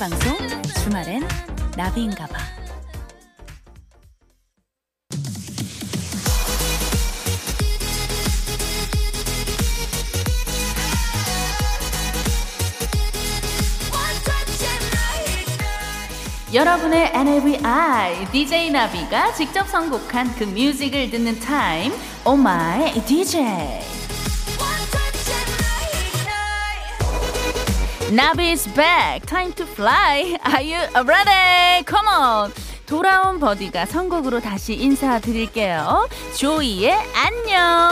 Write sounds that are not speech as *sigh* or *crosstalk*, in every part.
방송 주말엔 나비인가봐. 여러분의 NAVI DJ 나비가 직접 선곡한 그 뮤직을 듣는 타임 Oh my DJ 나비's back time to fly Are you ready? Come on 돌아온 버디가 선곡으로 다시 인사드릴게요 조이의 안녕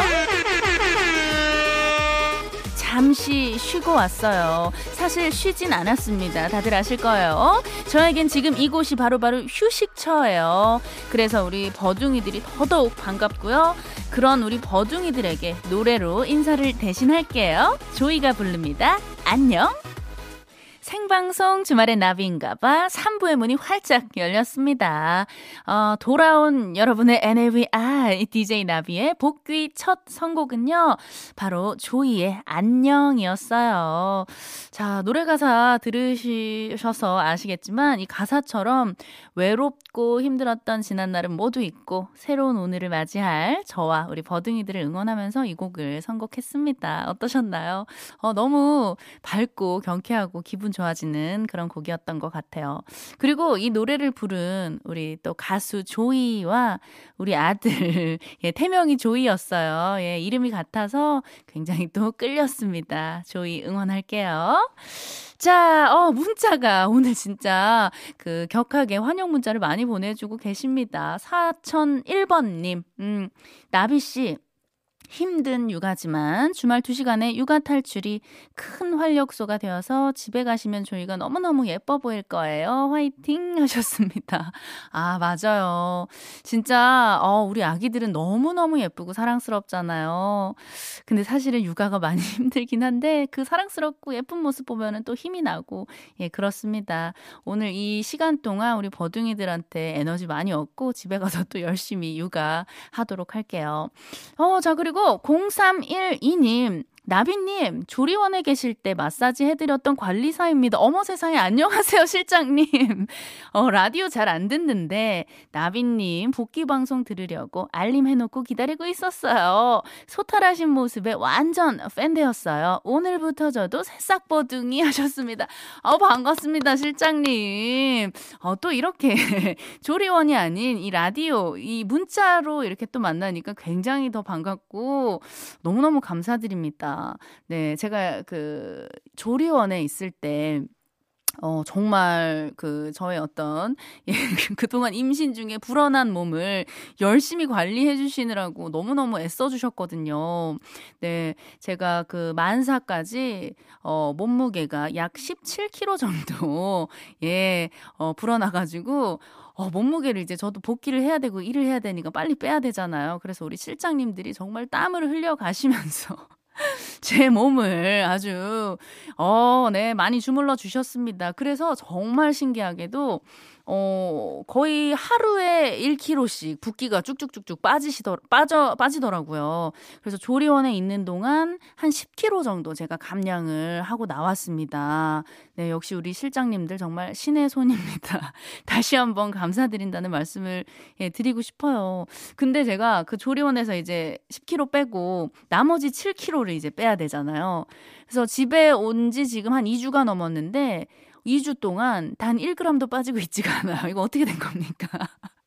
잠시 쉬고 왔어요. 사실 쉬진 않았습니다. 다들 아실 거예요. 저에겐 지금 이곳이 바로바로 바로 휴식처예요. 그래서 우리 버둥이들이 더더욱 반갑고요. 그런 우리 버둥이들에게 노래로 인사를 대신할게요. 조이가 부릅니다. 안녕. 생방송 주말의 나비인가봐 3부의 문이 활짝 열렸습니다. 어, 돌아온 여러분의 NAVI DJ 나비의 복귀 첫 선곡은요. 바로 조이의 안녕이었어요. 자, 노래 가사 들으셔서 아시겠지만 이 가사처럼 외롭고 힘들었던 지난 날은 모두 있고 새로운 오늘을 맞이할 저와 우리 버둥이들을 응원하면서 이 곡을 선곡했습니다. 어떠셨나요? 어, 너무 밝고 경쾌하고 기분 좋아지는 그런 곡이었던 것 같아요. 그리고 이 노래를 부른 우리 또 가수 조이와 우리 아들, *laughs* 예, 태명이 조이였어요. 예, 이름이 같아서 굉장히 또 끌렸습니다. 조이 응원할게요. 자, 어, 문자가 오늘 진짜 그 격하게 환영 문자를 많이 보내주고 계십니다. 4001번님, 음, 나비씨, 힘든 육아지만 주말 2시간의 육아 탈출이 큰 활력소가 되어서 집에 가시면 저희가 너무너무 예뻐 보일 거예요. 화이팅 *laughs* 하셨습니다. 아, 맞아요. 진짜, 어, 우리 아기들은 너무너무 예쁘고 사랑스럽잖아요. 근데 사실은 육아가 많이 *laughs* 힘들긴 한데 그 사랑스럽고 예쁜 모습 보면은 또 힘이 나고, 예, 그렇습니다. 오늘 이 시간 동안 우리 버둥이들한테 에너지 많이 얻고 집에 가서 또 열심히 육아 하도록 할게요. 어, 자, 그리고 그리고 0312님, 나비님, 조리원에 계실 때 마사지 해드렸던 관리사입니다. 어머 세상에, 안녕하세요, 실장님. *laughs* 어, 라디오 잘 안 듣는데, 나비님, 복귀 방송 들으려고 알림 해놓고 기다리고 있었어요. 소탈하신 모습에 완전 팬 되었어요. 오늘부터 저도 새싹버둥이 *laughs* 하셨습니다. 어, 반갑습니다, 실장님. 어, 또 이렇게 *laughs* 조리원이 아닌 이 라디오, 이 문자로 이렇게 또 만나니까 굉장히 더 반갑고, 너무너무 감사드립니다. 네, 제가 그 조리원에 있을 때 어, 정말, 그, 저의 어떤, 예, *laughs* 그동안 임신 중에 불어난 몸을 열심히 관리해 주시느라고 너무너무 애써 주셨거든요. 네, 제가 그 만사까지, 어, 몸무게가 약 17kg 정도, *laughs* 예, 어, 불어나 가지고, 어, 몸무게를 이제 저도 복귀를 해야 되고 일을 해야 되니까 빨리 빼야 되잖아요. 그래서 우리 실장님들이 정말 땀을 흘려 가시면서 *laughs* *laughs* 제 몸을 아주, 어, 네, 많이 주물러 주셨습니다. 그래서 정말 신기하게도, 어, 거의 하루에 1kg씩 붓기가 쭉쭉쭉쭉 빠지시더, 빠져, 빠지더라고요. 그래서 조리원에 있는 동안 한 10kg 정도 제가 감량을 하고 나왔습니다. 네, 역시 우리 실장님들 정말 신의 손입니다. *laughs* 다시 한번 감사드린다는 말씀을 예, 드리고 싶어요. 근데 제가 그 조리원에서 이제 10kg 빼고 나머지 7kg를 이제 빼야 되잖아요. 그래서 집에 온 지 지금 한 2주가 넘었는데 2주 동안 단 1g도 빠지고 있지가 않아요. 이거 어떻게 된 겁니까?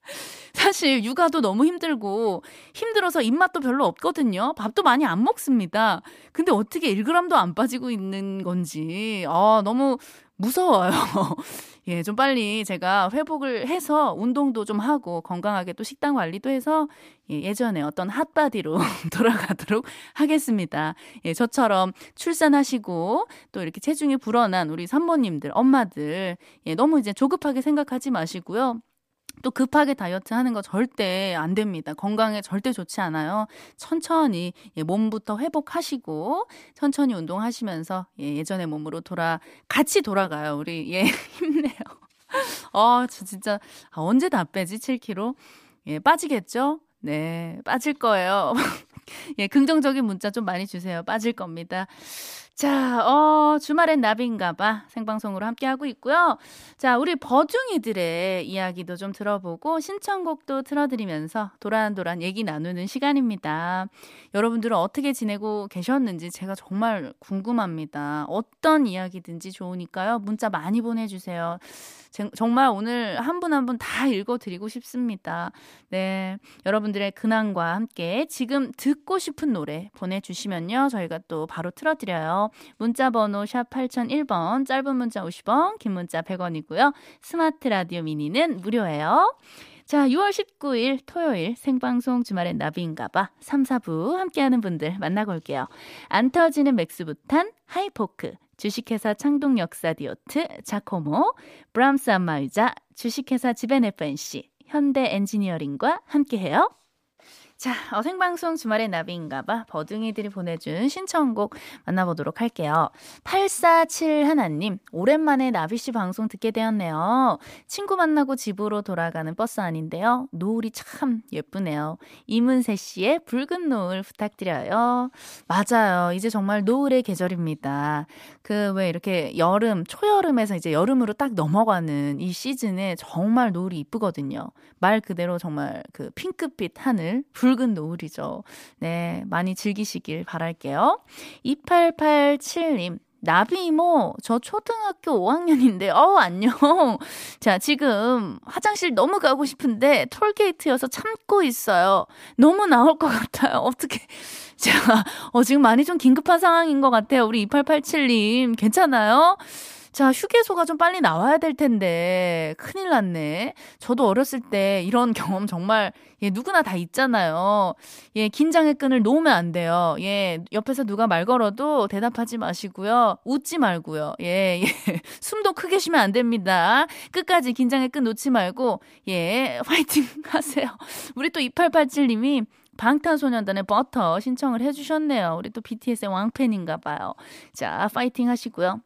*laughs* 사실 육아도 너무 힘들고 힘들어서 입맛도 별로 없거든요. 밥도 많이 안 먹습니다. 근데 어떻게 1g도 안 빠지고 있는 건지 아, 너무 무서워요. *laughs* 예, 좀 빨리 제가 회복을 해서 운동도 좀 하고 건강하게 또 식단 관리도 해서 예, 예전에 어떤 핫바디로 *laughs* 돌아가도록 하겠습니다. 예, 저처럼 출산하시고 또 이렇게 체중이 불어난 우리 산모님들, 엄마들, 예, 너무 이제 조급하게 생각하지 마시고요. 또 급하게 다이어트 하는 거 절대 안 됩니다. 건강에 절대 좋지 않아요. 천천히 예, 몸부터 회복하시고 천천히 운동하시면서 예, 예전의 몸으로 돌아 같이 돌아가요. 우리 예 *laughs* 힘내요. 어, 저 진짜 아, 언제 다 빼지? 7kg? 예, 빠지겠죠? 네, 빠질 거예요. *laughs* 예, 긍정적인 문자 좀 많이 주세요. 빠질 겁니다. 자, 어, 주말엔 나비인가봐. 생방송으로 함께하고 있고요. 자, 우리 버중이들의 이야기도 좀 들어보고 신청곡도 틀어드리면서 도란도란 얘기 나누는 시간입니다. 여러분들은 어떻게 지내고 계셨는지 제가 정말 궁금합니다. 어떤 이야기든지 좋으니까요. 문자 많이 보내주세요. 정말 오늘 한 분 한 분 다 읽어드리고 싶습니다. 네. 여러분들의 근황과 함께 지금 듣고 싶은 노래 보내주시면요. 저희가 또 바로 틀어드려요. 문자 번호 샵 8001번, 짧은 문자 50원, 긴 문자 100원이고요. 스마트 라디오 미니는 무료예요. 자, 6월 19일 토요일 생방송 주말엔 나비인가봐 3, 4부 함께하는 분들 만나고 올게요. 안 터지는 맥스부탄 하이포크, 주식회사 창동역사 디오트, 자코모, 브람스 안마의자, 주식회사 지벤FNC, 현대 엔지니어링과 함께해요. 자, 어, 생방송 주말의 나비인가봐 버둥이들이 보내준 신청곡 만나보도록 할게요. 847 하나님, 오랜만에 나비 씨 방송 듣게 되었네요. 친구 만나고 집으로 돌아가는 버스 아닌데요. 노을이 참 예쁘네요. 이문세 씨의 붉은 노을 부탁드려요. 맞아요. 이제 정말 노을의 계절입니다. 그 왜 이렇게 여름, 초여름에서 이제 여름으로 딱 넘어가는 이 시즌에 정말 노을이 이쁘거든요. 말 그대로 정말 그 핑크빛 하늘, 붉 붉은 노을이죠. 네, 많이 즐기시길 바랄게요. 2887님. 나비 이모, 저 초등학교 5학년인데, 어, 안녕. *laughs* 자, 지금 화장실 너무 가고 싶은데, 톨게이트여서 참고 있어요. 너무 나올 것 같아요. *laughs* 어떻게. *laughs* 자, 어, 지금 많이 좀 긴급한 상황인 것 같아요. 우리 2887님. 괜찮아요? 자, 휴게소가 좀 빨리 나와야 될 텐데, 큰일 났네. 저도 어렸을 때 이런 *laughs* 경험 정말, 예, 누구나 다 있잖아요. 예, 긴장의 끈을 놓으면 안 돼요. 예, 옆에서 누가 말 걸어도 대답하지 마시고요. 웃지 말고요. 예, 예. *laughs* 숨도 크게 쉬면 안 됩니다. 끝까지 긴장의 끈 놓지 말고, 예, 화이팅 *laughs* 하세요. 우리 또 2887님이 방탄소년단의 버터 신청을 해주셨네요. 우리 또 BTS의 왕팬인가 봐요. 자, 파이팅 하시고요.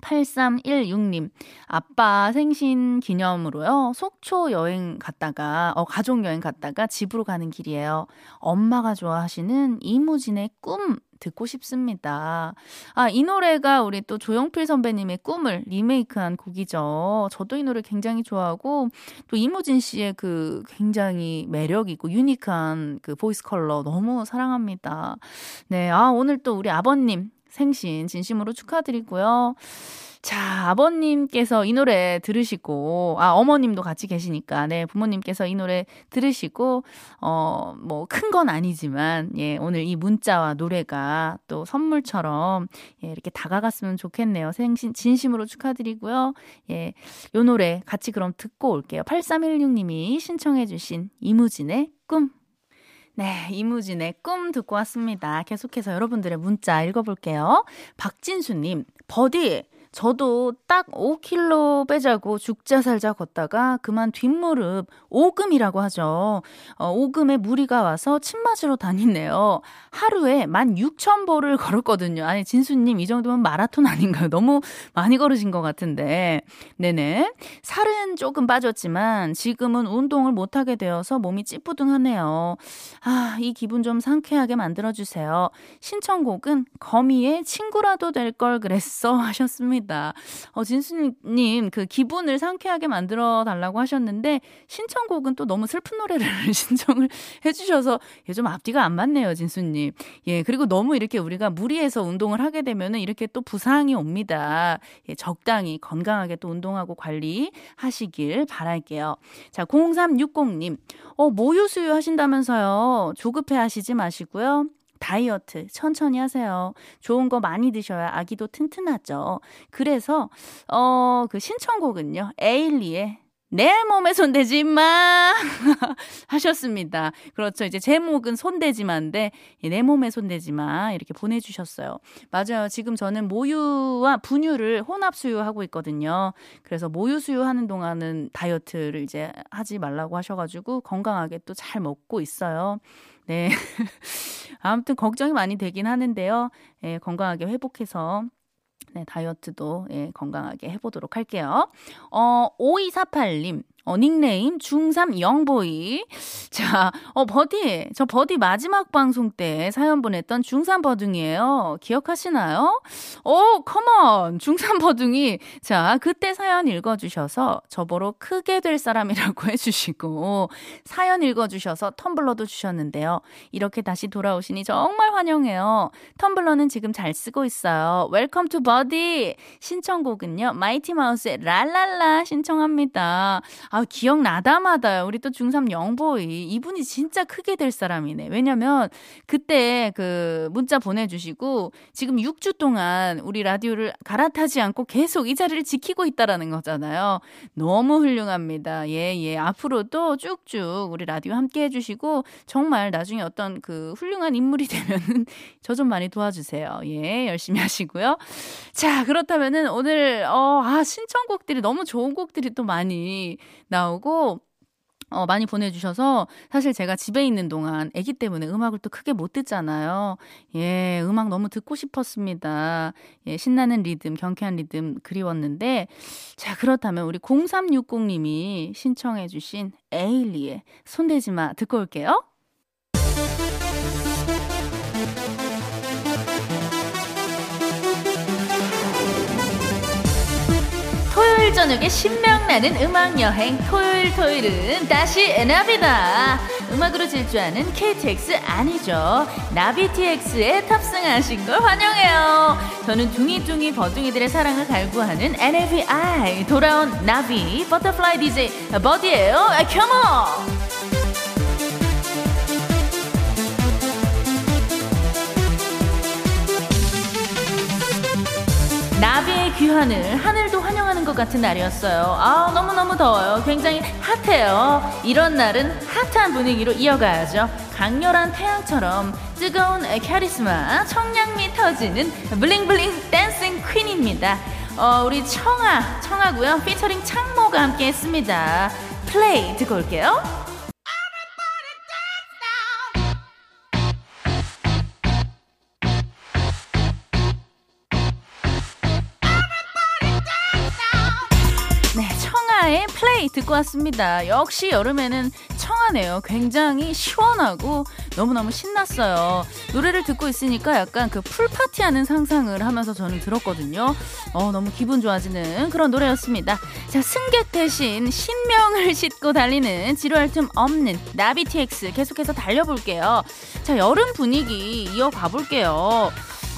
8316님, 아빠 생신 기념으로요, 속초 여행 갔다가, 어, 가족 여행 갔다가 집으로 가는 길이에요. 엄마가 좋아하시는 이무진의 꿈 듣고 싶습니다. 아, 이 노래가 우리 또 조영필 선배님의 꿈을 리메이크한 곡이죠. 저도 이 노래 굉장히 좋아하고, 또 이무진 씨의 그 굉장히 매력있고 unique한 그 voice color 너무 사랑합니다. 네, 아, 오늘 또 우리 아버님 생신 진심으로 축하드리고요. 자, 아버님께서 이 노래 들으시고, 아, 어머님도 같이 계시니까, 네, 부모님께서 이 노래 들으시고, 어, 뭐, 큰 건 아니지만, 예, 오늘 이 문자와 노래가 또 선물처럼, 예, 이렇게 다가갔으면 좋겠네요. 생신, 진심으로 축하드리고요. 예, 요 노래 같이 그럼 듣고 올게요. 8316님이 신청해주신 이무진의 꿈. 네, 이무진의 꿈 듣고 왔습니다. 계속해서 여러분들의 문자 읽어볼게요. 박진수님, 버디, 저도 딱 5kg 빼자고 죽자 살자 걷다가 그만 뒷무릎 오금이라고 하죠. 어, 오금에 무리가 와서 침 맞으러 다니네요. 하루에 16,000보를 걸었거든요. 아니, 진수님, 이 정도면 마라톤 아닌가요? 너무 많이 걸으신 것 같은데. 네네. 살은 조금 빠졌지만 지금은 운동을 못하게 되어서 몸이 찌뿌둥하네요. 아, 이 기분 좀 상쾌하게 만들어주세요. 신청곡은 거미의 친구라도 될 걸 그랬어 하셨습니다. 합니다. 어, 진수님, 그 기분을 상쾌하게 만들어 달라고 하셨는데, 신청곡은 또 너무 슬픈 노래를 *laughs* 신청을 해주셔서, 예, 좀 앞뒤가 안 맞네요, 진수님. 예, 그리고 너무 이렇게 우리가 무리해서 운동을 하게 되면은 이렇게 또 부상이 옵니다. 예, 적당히 건강하게 또 운동하고 관리하시길 바랄게요. 자, 0360님, 어, 모유 수유 하신다면서요. 조급해 하시지 마시고요. 다이어트 천천히 하세요. 좋은 거 많이 드셔야 아기도 튼튼하죠. 그래서 어 그 신청곡은요. 에일리의 내 몸에 손대지 마 *laughs* 하셨습니다. 그렇죠. 이제 제목은 손대지 마인데 내 몸에 손대지 마 이렇게 보내주셨어요. 맞아요. 지금 저는 모유와 분유를 혼합 수유하고 있거든요. 그래서 모유 수유하는 동안은 다이어트를 이제 하지 말라고 하셔가지고 건강하게 또 잘 먹고 있어요. 네. *laughs* 아무튼 걱정이 많이 되긴 하는데요. 예, 건강하게 회복해서 네, 다이어트도 예, 건강하게 해보도록 할게요. 어, 5248님. 어, 닉네임 중3 영보이. 자, 어, 버디. 저 버디 마지막 방송 때 사연 보냈던 중3 버둥이에요. 기억하시나요? 오, come on. 중3 버둥이. 자, 그때 사연 읽어주셔서 저보러 크게 될 사람이라고 *laughs* 해주시고, 사연 읽어주셔서 텀블러도 주셨는데요. 이렇게 다시 돌아오시니 정말 환영해요. 텀블러는 지금 잘 쓰고 있어요. welcome to 버디. 신청곡은요, 마이티 마우스의 랄랄라 신청합니다. 아, 기억나다마다 우리 또 중3 영보이. 이분이 진짜 크게 될 사람이네. 왜냐면 그때 그 문자 보내주시고 지금 6주 동안 우리 라디오를 갈아타지 않고 계속 이 자리를 지키고 있다라는 거잖아요. 너무 훌륭합니다. 예, 예. 앞으로도 쭉쭉 우리 라디오 함께 해주시고 정말 나중에 어떤 그 훌륭한 인물이 *laughs* 되면은 저 좀 많이 도와주세요. 예, 열심히 하시고요. 자, 그렇다면은 오늘, 어, 아, 신청곡들이 너무 좋은 곡들이 또 많이 나오고 어, 많이 보내주셔서 사실 제가 집에 있는 동안 아기 때문에 음악을 또 크게 못 듣잖아요. 예, 음악 너무 듣고 싶었습니다. 예, 신나는 리듬, 경쾌한 리듬 그리웠는데 자, 그렇다면 우리 0360님이 신청해주신 에일리의 손대지 마 듣고 올게요. 토요일 저녁에 신명나는 음악 여행 토요일 토요일은 다시 나비다. 음악으로 질주하는 KTX 아니죠. 나비TX에 탑승하신 걸 환영해요. 저는 둥이둥이 버둥이들의 사랑을 갈구하는 NAVI 돌아온 나비 butterfly DJ 버디예요. come on 나비의 귀환을 하늘도 환영하는 것 같은 날이었어요. 아, 너무너무 더워요. 굉장히 hot해요. 이런 날은 핫한 분위기로 이어가야죠. 강렬한 태양처럼 뜨거운 카리스마, 청량미 터지는 bling bling dancing queen입니다. 어, 우리 청하, 청하고요. 피처링 창모가 함께 했습니다. 플레이 듣고 올게요. 플레이 듣고 왔습니다. 역시 여름에는 청하네요. 굉장히 시원하고 너무너무 신났어요. 노래를 듣고 있으니까 약간 그 풀파티 하는 상상을 하면서 저는 들었거든요. 어, 너무 기분 좋아지는 그런 노래였습니다. 자, 승객 대신 신명을 *laughs* 싣고 달리는 지루할 틈 없는 나비 TX 계속해서 달려볼게요. 자, 여름 분위기 이어가 볼게요.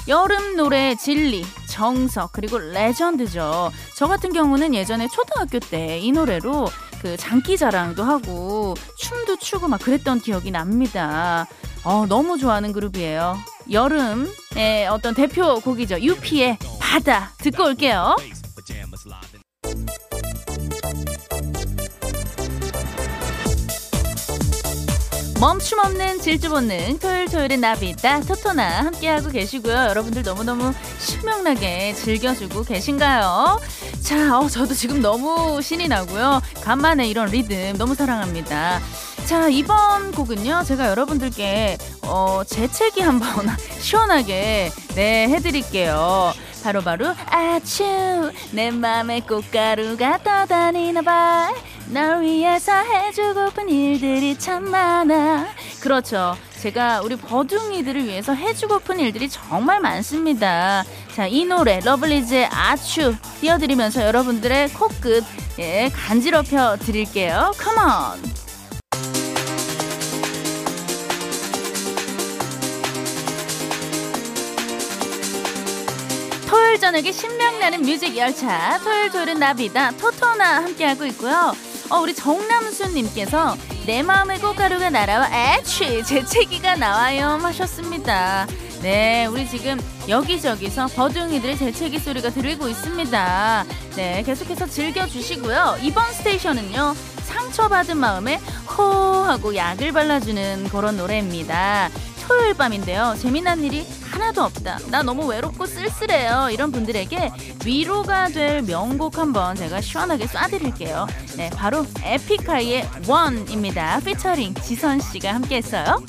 여름 노래 진리, 정석, 그리고 레전드죠. 저 같은 경우는 예전에 초등학교 때 이 노래로 그 장기자랑도 하고 춤도 추고 막 그랬던 기억이 납니다. 어, 너무 좋아하는 그룹이에요. 여름의 어떤 대표 곡이죠. 유피의 바다 듣고 올게요. 멈춤 없는 질주 본능 토요일 토요일의 나비다 토토나 함께하고 계시고요. 여러분들 너무너무 신명나게 즐겨주고 계신가요? 자, 어, 저도 지금 너무 신이 나고요. 간만에 이런 리듬 너무 사랑합니다. 자, 이번 곡은요. 제가 여러분들께 어, 재채기 한번 *laughs* 시원하게 네, 해드릴게요. 바로바로 바로, 아츄 내 맘에 꽃가루가 떠다니나 봐. 널 위해서 해주고픈 일들이 참 많아. 그렇죠. 제가 우리 버둥이들을 위해서 해주고픈 일들이 정말 많습니다. 자, 이 노래 러블리즈의 아추 띄워드리면서 여러분들의 코끝 예, 간지럽혀 드릴게요. come on. 토요일 저녁에 신명나는 music 열차 토요일 토요일은 나비다 토토나 함께하고 있고요. 어, 우리 정남수님께서 내 마음의 꽃가루가 날아와 애취 재채기가 나와요 하셨습니다. 네, 우리 지금 여기저기서 버둥이들의 재채기 소리가 들리고 있습니다. 네, 계속해서 즐겨주시고요. 이번 스테이션은요, 상처받은 마음에 호 하고 약을 발라주는 그런 노래입니다. 토요일 밤인데요. 재미난 일이 하나도 없다. 나 너무 외롭고 쓸쓸해요. 이런 분들에게 위로가 될 명곡 한번 제가 시원하게 쏴드릴게요. 네, 바로 에픽하이의 원입니다. 피처링 지선 씨가 함께 했어요.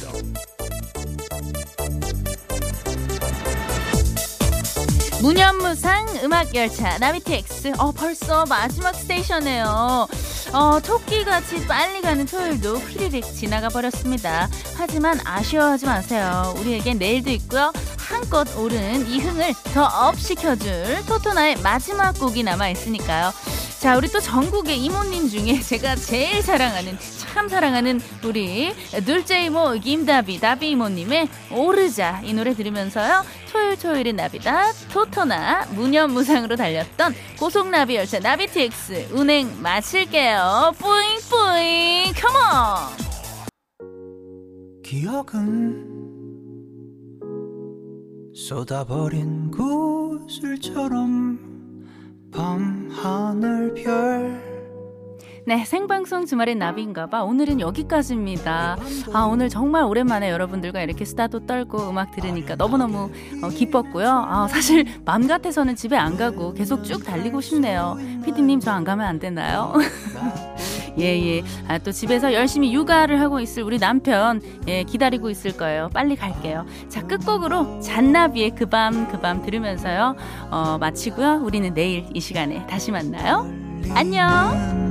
무념무상 음악 열차 나비TX. 어 벌써 마지막 station이에요. 어 토끼같이 빨리 가는 토요일도 휘리릭 지나가 버렸습니다. 하지만 아쉬워하지 마세요. 우리에겐 내일도 있고요. 한껏 오른 이 흥을 더 up 시켜줄 토토나의 마지막 곡이 남아 있으니까요. 자, 우리 또 전국의 이모님 중에 *laughs* 제가 제일 사랑하는 참 사랑하는 우리 둘째 이모 김다비 다비 이모님의 오르자 이 노래 들으면서요. 토요일 토요일은 나비다 토토나 무념무상으로 달렸던 고속나비 열차 나비TX 운행 마칠게요. 뿌잉뿌잉 컴온 기억은 쏟아버린 구슬처럼 네, 생방송 주말엔 나비인가봐. 오늘은 여기까지입니다. 아, 오늘 정말 오랜만에 여러분들과 이렇게 수다도 떨고 음악 들으니까 너무너무 어, 기뻤고요. 아, 사실 맘 같아서는 집에 안 가고 계속 쭉 달리고 싶네요. 피디님, 저 안 가면 안 되나요? *laughs* 예, 예. 아, 또 집에서 열심히 육아를 하고 있을 우리 남편, 예, 기다리고 있을 거예요. 빨리 갈게요. 자, 끝곡으로 잔나비의 그 밤, 그 밤 들으면서요. 어, 마치고요. 우리는 내일 이 시간에 다시 만나요. 안녕!